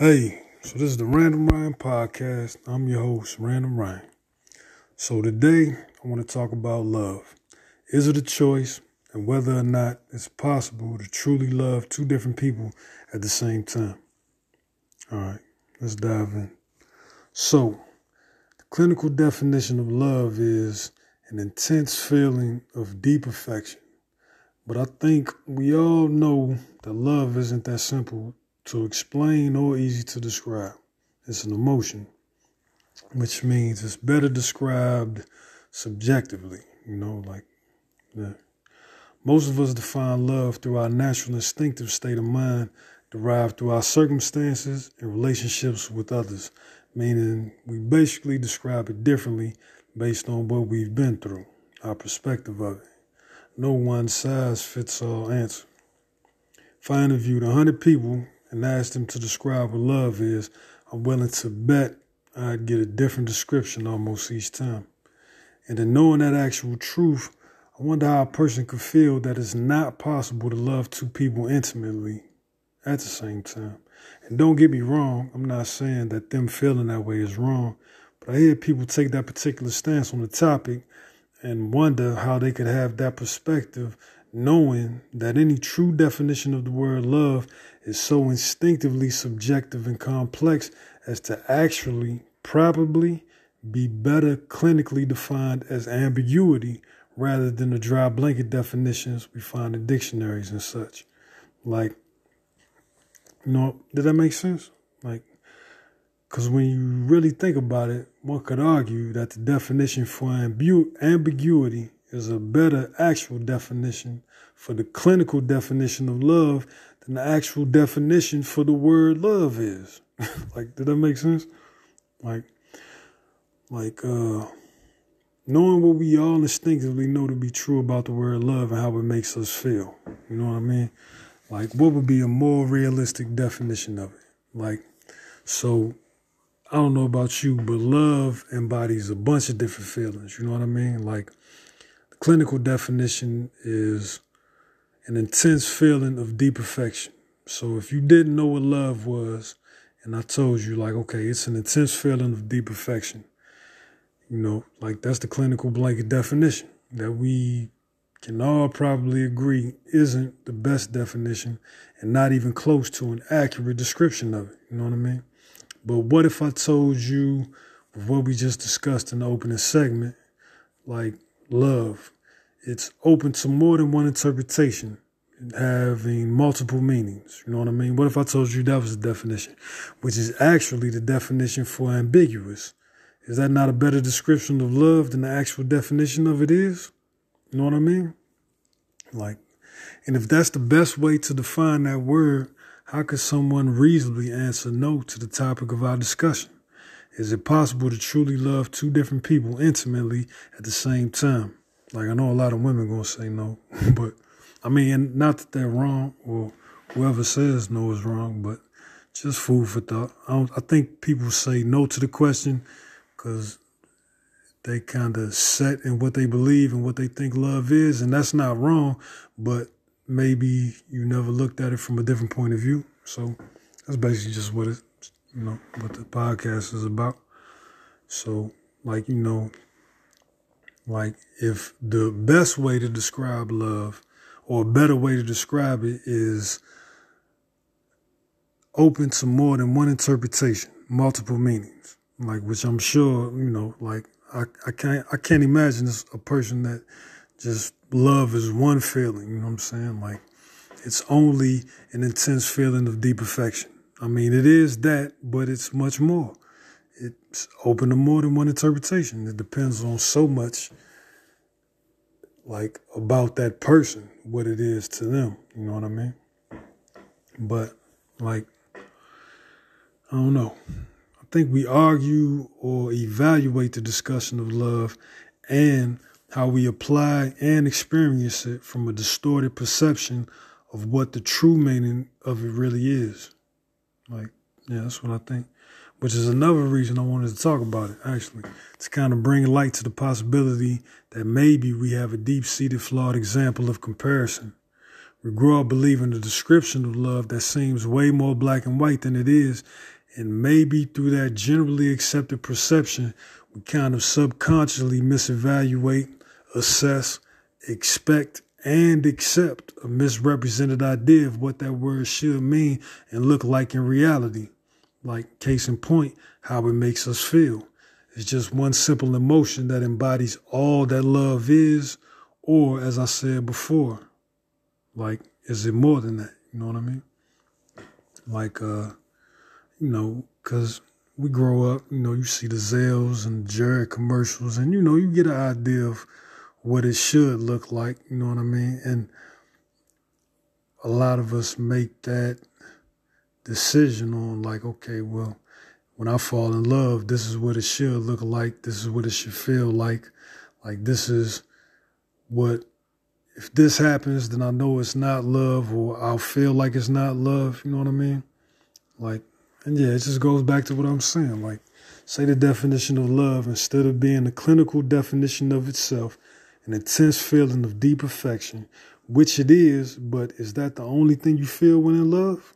Hey, so this is the Random Ryan podcast. I'm your host, Random Ryan. So today I want to talk about love. Is it a choice and whether or not it's possible to truly love two different people at the same time? All right, let's dive in. So, the clinical definition of love is an intense feeling of deep affection. But I think we all know that love isn't that simple to explain or easy to describe. It's an emotion, which means it's better described subjectively, you know, like yeah. Most of us define love through our natural instinctive state of mind derived through our circumstances and relationships with others, meaning we basically describe it differently based on what we've been through, our perspective of it. No one size fits all answer. If I interviewed 100 people and asked them to describe what love is, I'm willing to bet I'd get a different description almost each time. And in knowing that actual truth, I wonder how a person could feel that it's not possible to love two people intimately at the same time. And don't get me wrong, I'm not saying that them feeling that way is wrong, but I hear people take that particular stance on the topic and wonder how they could have that perspective knowing that any true definition of the word love is so instinctively subjective and complex as to actually probably be better clinically defined as ambiguity rather than the dry blanket definitions we find in dictionaries and such. Like, you know, did that make sense? Like, because when you really think about it, one could argue that the definition for ambu- ambiguity is a better actual definition for the clinical definition of love than the actual definition for the word love is. like, did that make sense? Like, like, uh, knowing what we all instinctively know to be true about the word love and how it makes us feel. You know what I mean? Like, what would be a more realistic definition of it? Like, so I don't know about you, but love embodies a bunch of different feelings. You know what I mean? Like, clinical definition is an intense feeling of deep affection. So if you didn't know what love was, and I told you, like, okay, it's an intense feeling of deep affection, you know, like that's the clinical blanket definition that we can all probably agree isn't the best definition and not even close to an accurate description of it. You know what I mean? But what if I told you what we just discussed in the opening segment, like love, it's open to more than one interpretation, having multiple meanings. You know what I mean? What if I told you that was the definition, which is actually the definition for ambiguous? Is that not a better description of love than the actual definition of it is? You know what I mean? Like, and if that's the best way to define that word, how could someone reasonably answer no to the topic of our discussion? Is it possible to truly love two different people intimately at the same time? Like I know a lot of women gonna say no, but I mean, not that they're wrong or whoever says no is wrong, but just food for thought. I, I think people say no to the question because they kind of set in what they believe and what they think love is, and that's not wrong. But maybe you never looked at it from a different point of view. So that's basically just what it, you know, what the podcast is about. So, like you know, like if the best way to describe love, or a better way to describe it, is open to more than one interpretation, multiple meanings. Like which I'm sure you know, like I, I can't I can't imagine a person that just love is one feeling, you know what I'm saying? Like it's only an intense feeling of deep affection. I mean, it is that, but it's much more. It's open to more than one interpretation. It depends on so much like about that person, what it is to them, you know what I mean? But like I don't know. I think we argue or evaluate the discussion of love and how we apply and experience it from a distorted perception of what the true meaning of it really is. Like, yeah, that's what I think. Which is another reason I wanted to talk about it, actually, to kind of bring light to the possibility that maybe we have a deep seated, flawed example of comparison, We grow up believing the description of love that seems way more black and white than it is. And maybe through that generally accepted perception, we kind of subconsciously misevaluate, assess, expect, and accept a misrepresented idea of what that word should mean and look like in reality. Like, case in point, how it makes us feel. It's just one simple emotion that embodies all that love is, or as I said before, like, is it more than that? You know what I mean? Like, uh, you know, because we grow up, you know, you see the Zales and Jared commercials, and you know, you get an idea of what it should look like, you know what I mean? And a lot of us make that decision on, like, okay, well, when I fall in love, this is what it should look like, this is what it should feel like, like, this is what if this happens, then I know it's not love, or I'll feel like it's not love. You know what I mean? Like, and yeah, it just goes back to what I'm saying. Like, say the definition of love instead of being the clinical definition of itself, an intense feeling of deep affection, which it is, but is that the only thing you feel when in love?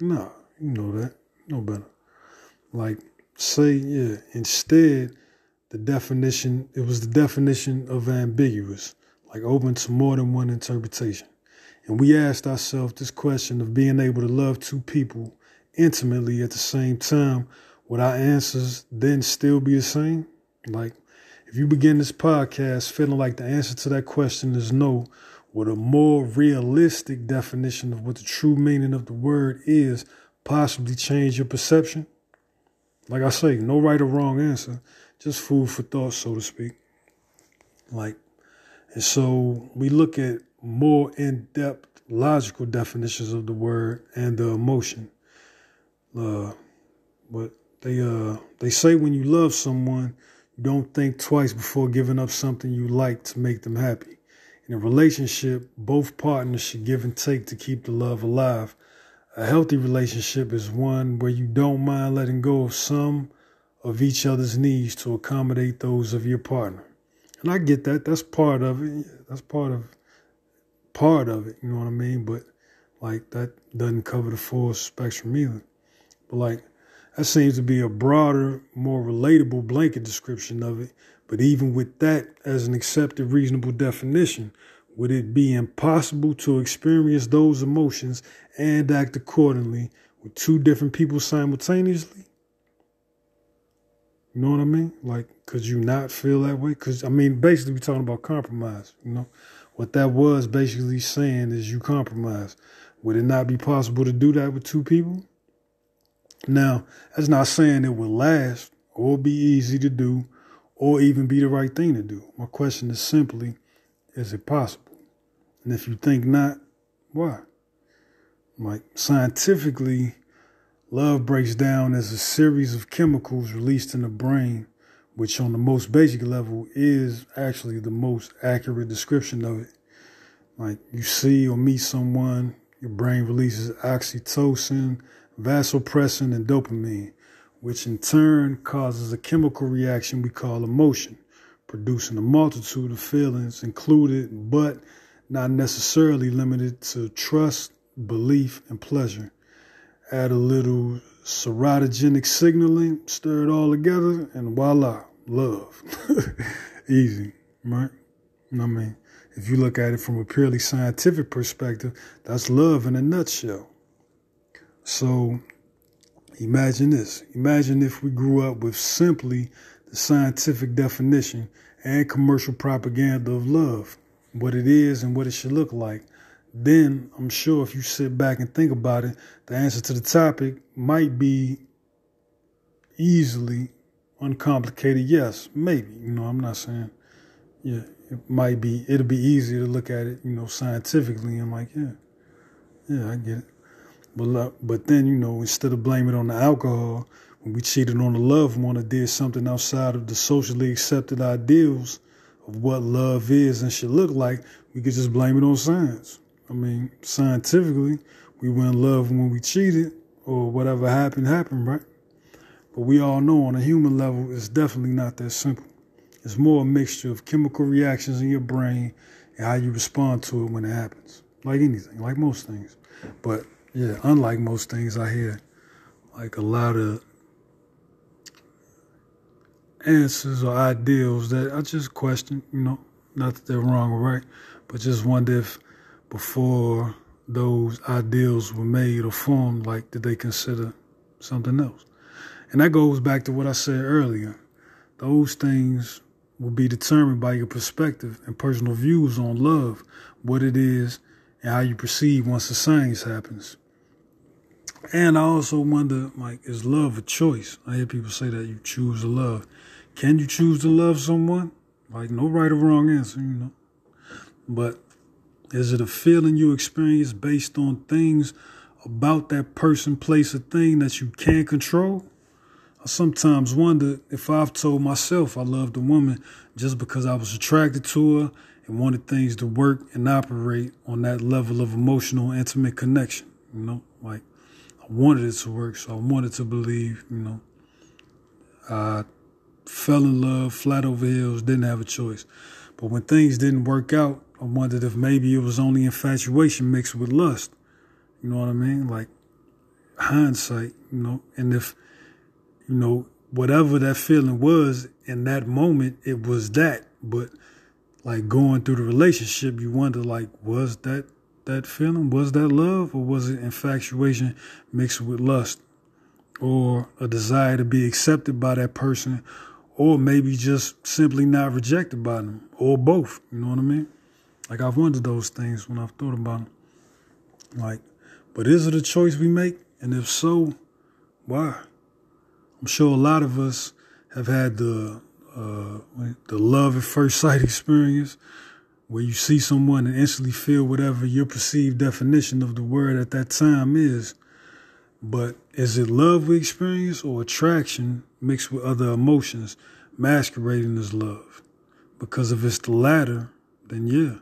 Nah, you know that. No better. Like, say, yeah, instead, the definition, it was the definition of ambiguous like open to more than one interpretation. And we asked ourselves this question of being able to love two people intimately at the same time, would our answers then still be the same? Like, if you begin this podcast feeling like the answer to that question is no, would a more realistic definition of what the true meaning of the word is possibly change your perception? Like I say, no right or wrong answer, just food for thought, so to speak. Like, and so we look at more in depth logical definitions of the word and the emotion. Uh, but they uh, they say when you love someone, don't think twice before giving up something you like to make them happy. In a relationship, both partners should give and take to keep the love alive. A healthy relationship is one where you don't mind letting go of some of each other's needs to accommodate those of your partner. And I get that. That's part of it. That's part of part of it. You know what I mean? But like that doesn't cover the full spectrum either. But like that seems to be a broader, more relatable blanket description of it. But even with that as an accepted, reasonable definition, would it be impossible to experience those emotions and act accordingly with two different people simultaneously? You know what I mean? Like, could you not feel that way? Because, I mean, basically, we're talking about compromise. You know, what that was basically saying is you compromise. Would it not be possible to do that with two people? Now, that's not saying it will last or be easy to do or even be the right thing to do. My question is simply, is it possible? And if you think not, why? Like, scientifically, Love breaks down as a series of chemicals released in the brain, which on the most basic level is actually the most accurate description of it. Like you see or meet someone, your brain releases oxytocin, vasopressin, and dopamine, which in turn causes a chemical reaction we call emotion, producing a multitude of feelings included but not necessarily limited to trust, belief, and pleasure add a little serotogenic signaling, stir it all together, and voila, love. Easy, right? I mean, if you look at it from a purely scientific perspective, that's love in a nutshell. So imagine this. Imagine if we grew up with simply the scientific definition and commercial propaganda of love, what it is and what it should look like then I'm sure if you sit back and think about it, the answer to the topic might be easily uncomplicated. Yes, maybe. You know, I'm not saying, yeah, it might be, it'll be easier to look at it, you know, scientifically and like, yeah, yeah, I get it. But, but then, you know, instead of blaming it on the alcohol, when we cheated on the loved one or did something outside of the socially accepted ideals of what love is and should look like, we could just blame it on science. I mean, scientifically, we were in love when we cheated or whatever happened, happened, right? But we all know on a human level, it's definitely not that simple. It's more a mixture of chemical reactions in your brain and how you respond to it when it happens. like anything, like most things. But yeah, unlike most things, I hear like a lot of answers or ideals that I just question, you know, not that they're wrong or right, but just wonder if before those ideals were made or formed, like did they consider something else? And that goes back to what I said earlier. Those things will be determined by your perspective and personal views on love, what it is, and how you perceive once the science happens. And I also wonder, like, is love a choice? I hear people say that you choose to love. Can you choose to love someone? Like, no right or wrong answer, you know. But is it a feeling you experience based on things about that person, place, or thing that you can't control? I sometimes wonder if I've told myself I loved a woman just because I was attracted to her and wanted things to work and operate on that level of emotional, intimate connection. You know, like I wanted it to work, so I wanted to believe, you know. I fell in love, flat over heels, didn't have a choice. But when things didn't work out, I wondered if maybe it was only infatuation mixed with lust. You know what I mean? Like hindsight, you know, and if you know, whatever that feeling was in that moment, it was that. But like going through the relationship, you wonder like, was that that feeling? Was that love or was it infatuation mixed with lust? Or a desire to be accepted by that person, or maybe just simply not rejected by them, or both. You know what I mean? Like I've wondered those things when I've thought about them. Like, but is it a choice we make? And if so, why? I'm sure a lot of us have had the uh, the love at first sight experience, where you see someone and instantly feel whatever your perceived definition of the word at that time is. But is it love we experience or attraction mixed with other emotions masquerading as love? Because if it's the latter, then yeah,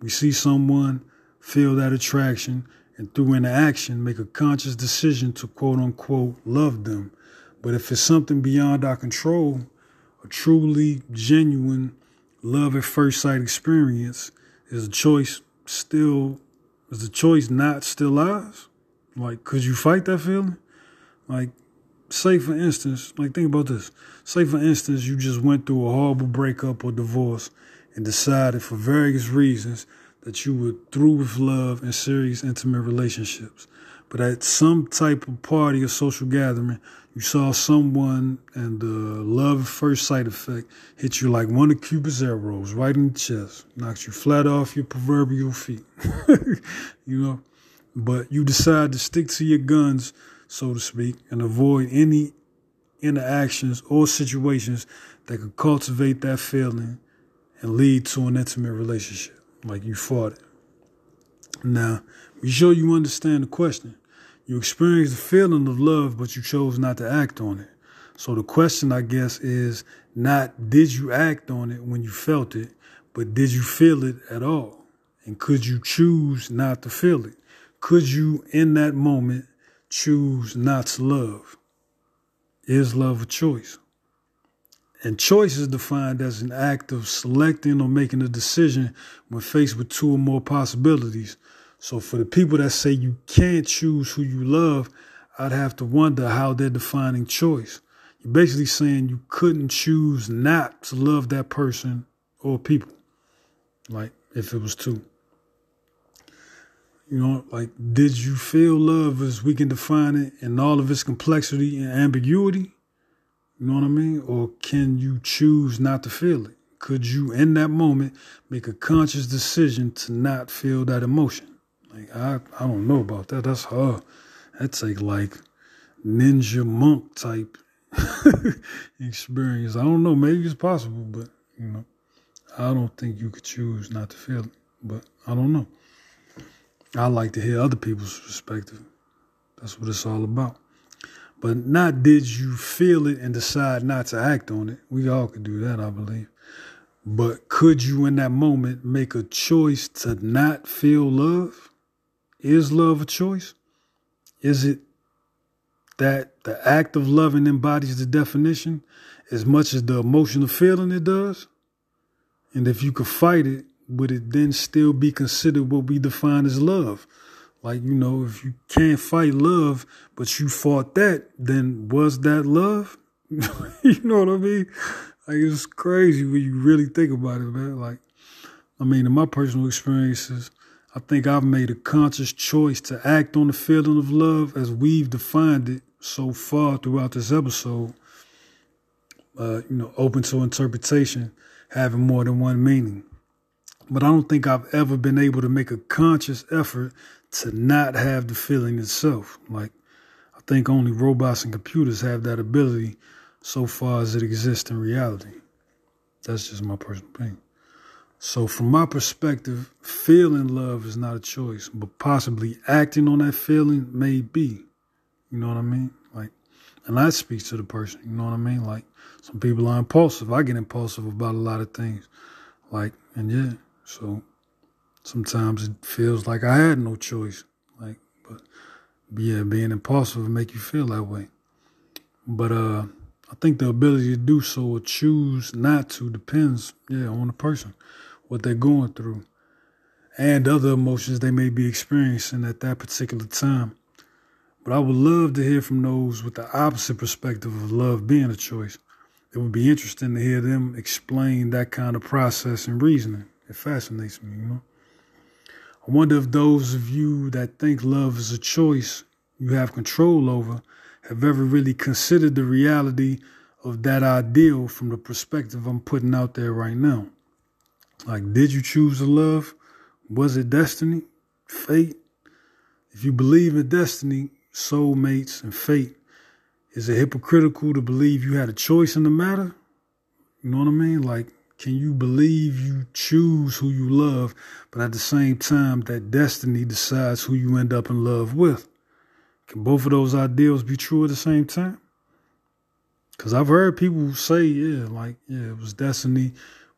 we see someone, feel that attraction, and through interaction make a conscious decision to quote unquote love them but if it's something beyond our control, truly genuine love at first sight experience is a choice still is the choice not still ours? Like, could you fight that feeling? Like, say for instance, like think about this. Say for instance, you just went through a horrible breakup or divorce and decided for various reasons that you were through with love and serious intimate relationships. But at some type of party or social gathering, you saw someone and the love first sight effect hit you like one of Cupid's arrows right in the chest, knocks you flat off your proverbial feet. you know, but you decide to stick to your guns, so to speak, and avoid any interactions or situations that could cultivate that feeling and lead to an intimate relationship, like you fought it. Now, be sure you understand the question. You experienced the feeling of love, but you chose not to act on it. So the question, I guess, is not did you act on it when you felt it, but did you feel it at all? And could you choose not to feel it? Could you, in that moment, choose not to love? Is love a choice? And choice is defined as an act of selecting or making a decision when faced with two or more possibilities so for the people that say you can't choose who you love, I'd have to wonder how they're defining choice. You're basically saying you couldn't choose not to love that person or people. Like if it was two. You know, like did you feel love as we can define it in all of its complexity and ambiguity? You know what I mean? Or can you choose not to feel it? Could you, in that moment, make a conscious decision to not feel that emotion? Like I, I don't know about that. That's hard. That's like like ninja monk type experience. I don't know. Maybe it's possible, but you know, I don't think you could choose not to feel it. But I don't know. I like to hear other people's perspective. That's what it's all about. But not did you feel it and decide not to act on it. We all could do that, I believe. But could you in that moment make a choice to not feel love? Is love a choice? Is it that the act of loving embodies the definition as much as the emotional feeling it does? And if you could fight it, would it then still be considered what we define as love? Like, you know, if you can't fight love, but you fought that, then was that love? you know what I mean? Like, it's crazy when you really think about it, man. Like, I mean, in my personal experiences, I think I've made a conscious choice to act on the feeling of love as we've defined it so far throughout this episode. Uh, you know, open to interpretation, having more than one meaning. But I don't think I've ever been able to make a conscious effort to not have the feeling itself. Like, I think only robots and computers have that ability so far as it exists in reality. That's just my personal opinion. So, from my perspective, feeling love is not a choice, but possibly acting on that feeling may be. You know what I mean? Like, and that speaks to the person. You know what I mean? Like, some people are impulsive. I get impulsive about a lot of things. Like, and yeah, so sometimes it feels like I had no choice. Like, but yeah, being impulsive make you feel that way. But uh, I think the ability to do so or choose not to depends, yeah, on the person, what they're going through, and other emotions they may be experiencing at that particular time. But I would love to hear from those with the opposite perspective of love being a choice. It would be interesting to hear them explain that kind of process and reasoning. It fascinates me, you know. I wonder if those of you that think love is a choice you have control over have ever really considered the reality of that ideal from the perspective I'm putting out there right now. Like, did you choose to love? Was it destiny? Fate? If you believe in destiny, soulmates, and fate, is it hypocritical to believe you had a choice in the matter? You know what I mean? Like, can you believe you choose who you love, but at the same time, that destiny decides who you end up in love with? Can both of those ideals be true at the same time? Because I've heard people say, yeah, like, yeah, it was destiny.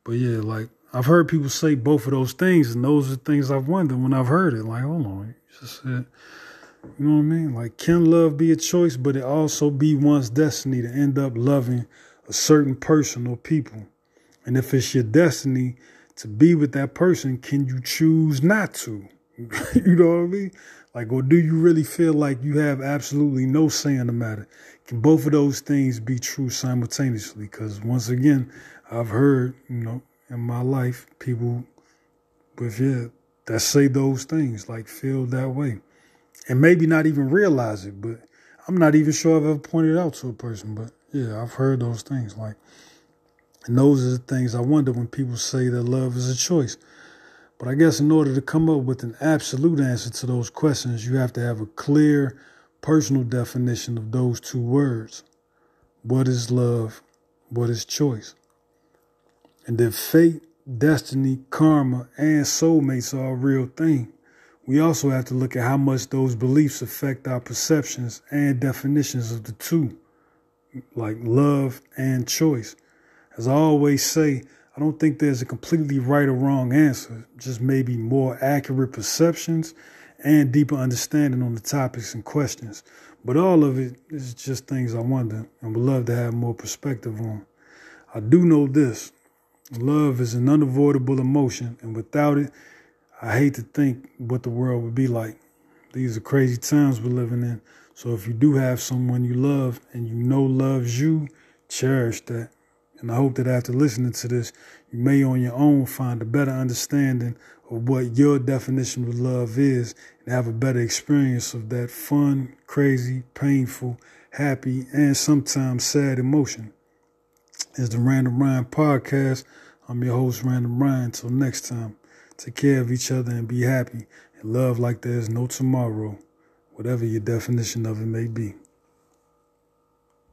But yeah, like, I've heard people say both of those things, and those are things I've wondered when I've heard it. Like, hold on, you just said, you know what I mean? Like, can love be a choice, but it also be one's destiny to end up loving a certain person or people? And if it's your destiny to be with that person, can you choose not to? you know what I mean? Like, or do you really feel like you have absolutely no say in the matter? Can both of those things be true simultaneously? Because once again, I've heard, you know, in my life, people with yeah, that say those things, like feel that way. And maybe not even realize it, but I'm not even sure I've ever pointed it out to a person, but yeah, I've heard those things. Like and those are the things I wonder when people say that love is a choice. But I guess in order to come up with an absolute answer to those questions, you have to have a clear personal definition of those two words. What is love? What is choice? And if fate, destiny, karma, and soulmates are a real thing, we also have to look at how much those beliefs affect our perceptions and definitions of the two, like love and choice. As I always say, I don't think there's a completely right or wrong answer, just maybe more accurate perceptions and deeper understanding on the topics and questions. But all of it is just things I wonder and would love to have more perspective on. I do know this love is an unavoidable emotion, and without it, I hate to think what the world would be like. These are crazy times we're living in. So if you do have someone you love and you know loves you, cherish that. And I hope that after listening to this, you may on your own find a better understanding of what your definition of love is and have a better experience of that fun, crazy, painful, happy, and sometimes sad emotion. It's the Random Ryan podcast. I'm your host, Random Ryan. Until next time, take care of each other and be happy and love like there's no tomorrow, whatever your definition of it may be.